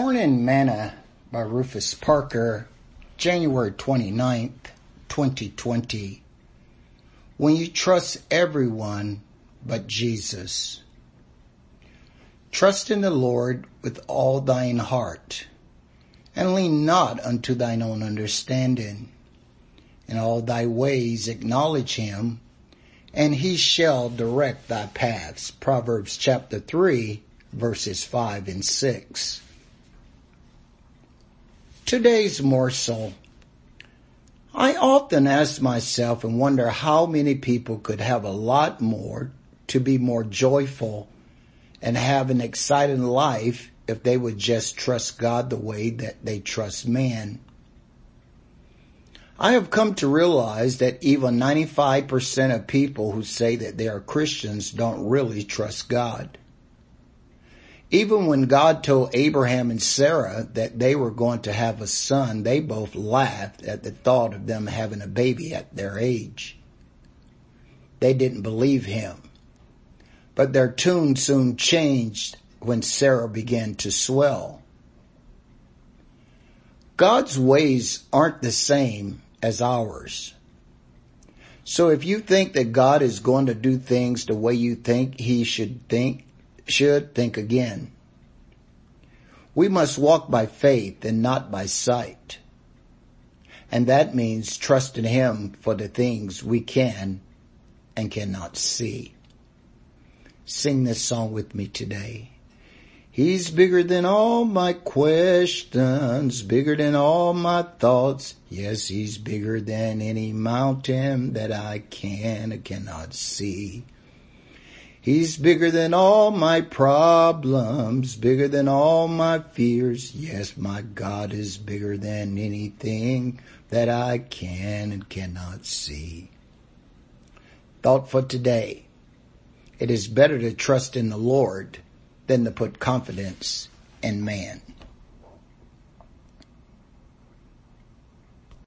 Morning Manna by Rufus Parker, January 29th, 2020. When you trust everyone but Jesus. Trust in the Lord with all thine heart, and lean not unto thine own understanding. In all thy ways acknowledge him, and he shall direct thy paths. Proverbs chapter 3, verses 5 and 6. Today's morsel. I often ask myself and wonder how many people could have a lot more to be more joyful and have an exciting life if they would just trust God the way that they trust man. I have come to realize that even 95% of people who say that they are Christians don't really trust God. Even when God told Abraham and Sarah that they were going to have a son, they both laughed at the thought of them having a baby at their age. They didn't believe him. But their tune soon changed when Sarah began to swell. God's ways aren't the same as ours. So if you think that God is going to do things the way you think he should think, should think again. We must walk by faith and not by sight. And that means trusting Him for the things we can and cannot see. Sing this song with me today. He's bigger than all my questions, bigger than all my thoughts. Yes, he's bigger than any mountain that I can or cannot see. He's bigger than all my problems, bigger than all my fears. Yes, my God is bigger than anything that I can and cannot see. Thought for today. It is better to trust in the Lord than to put confidence in man.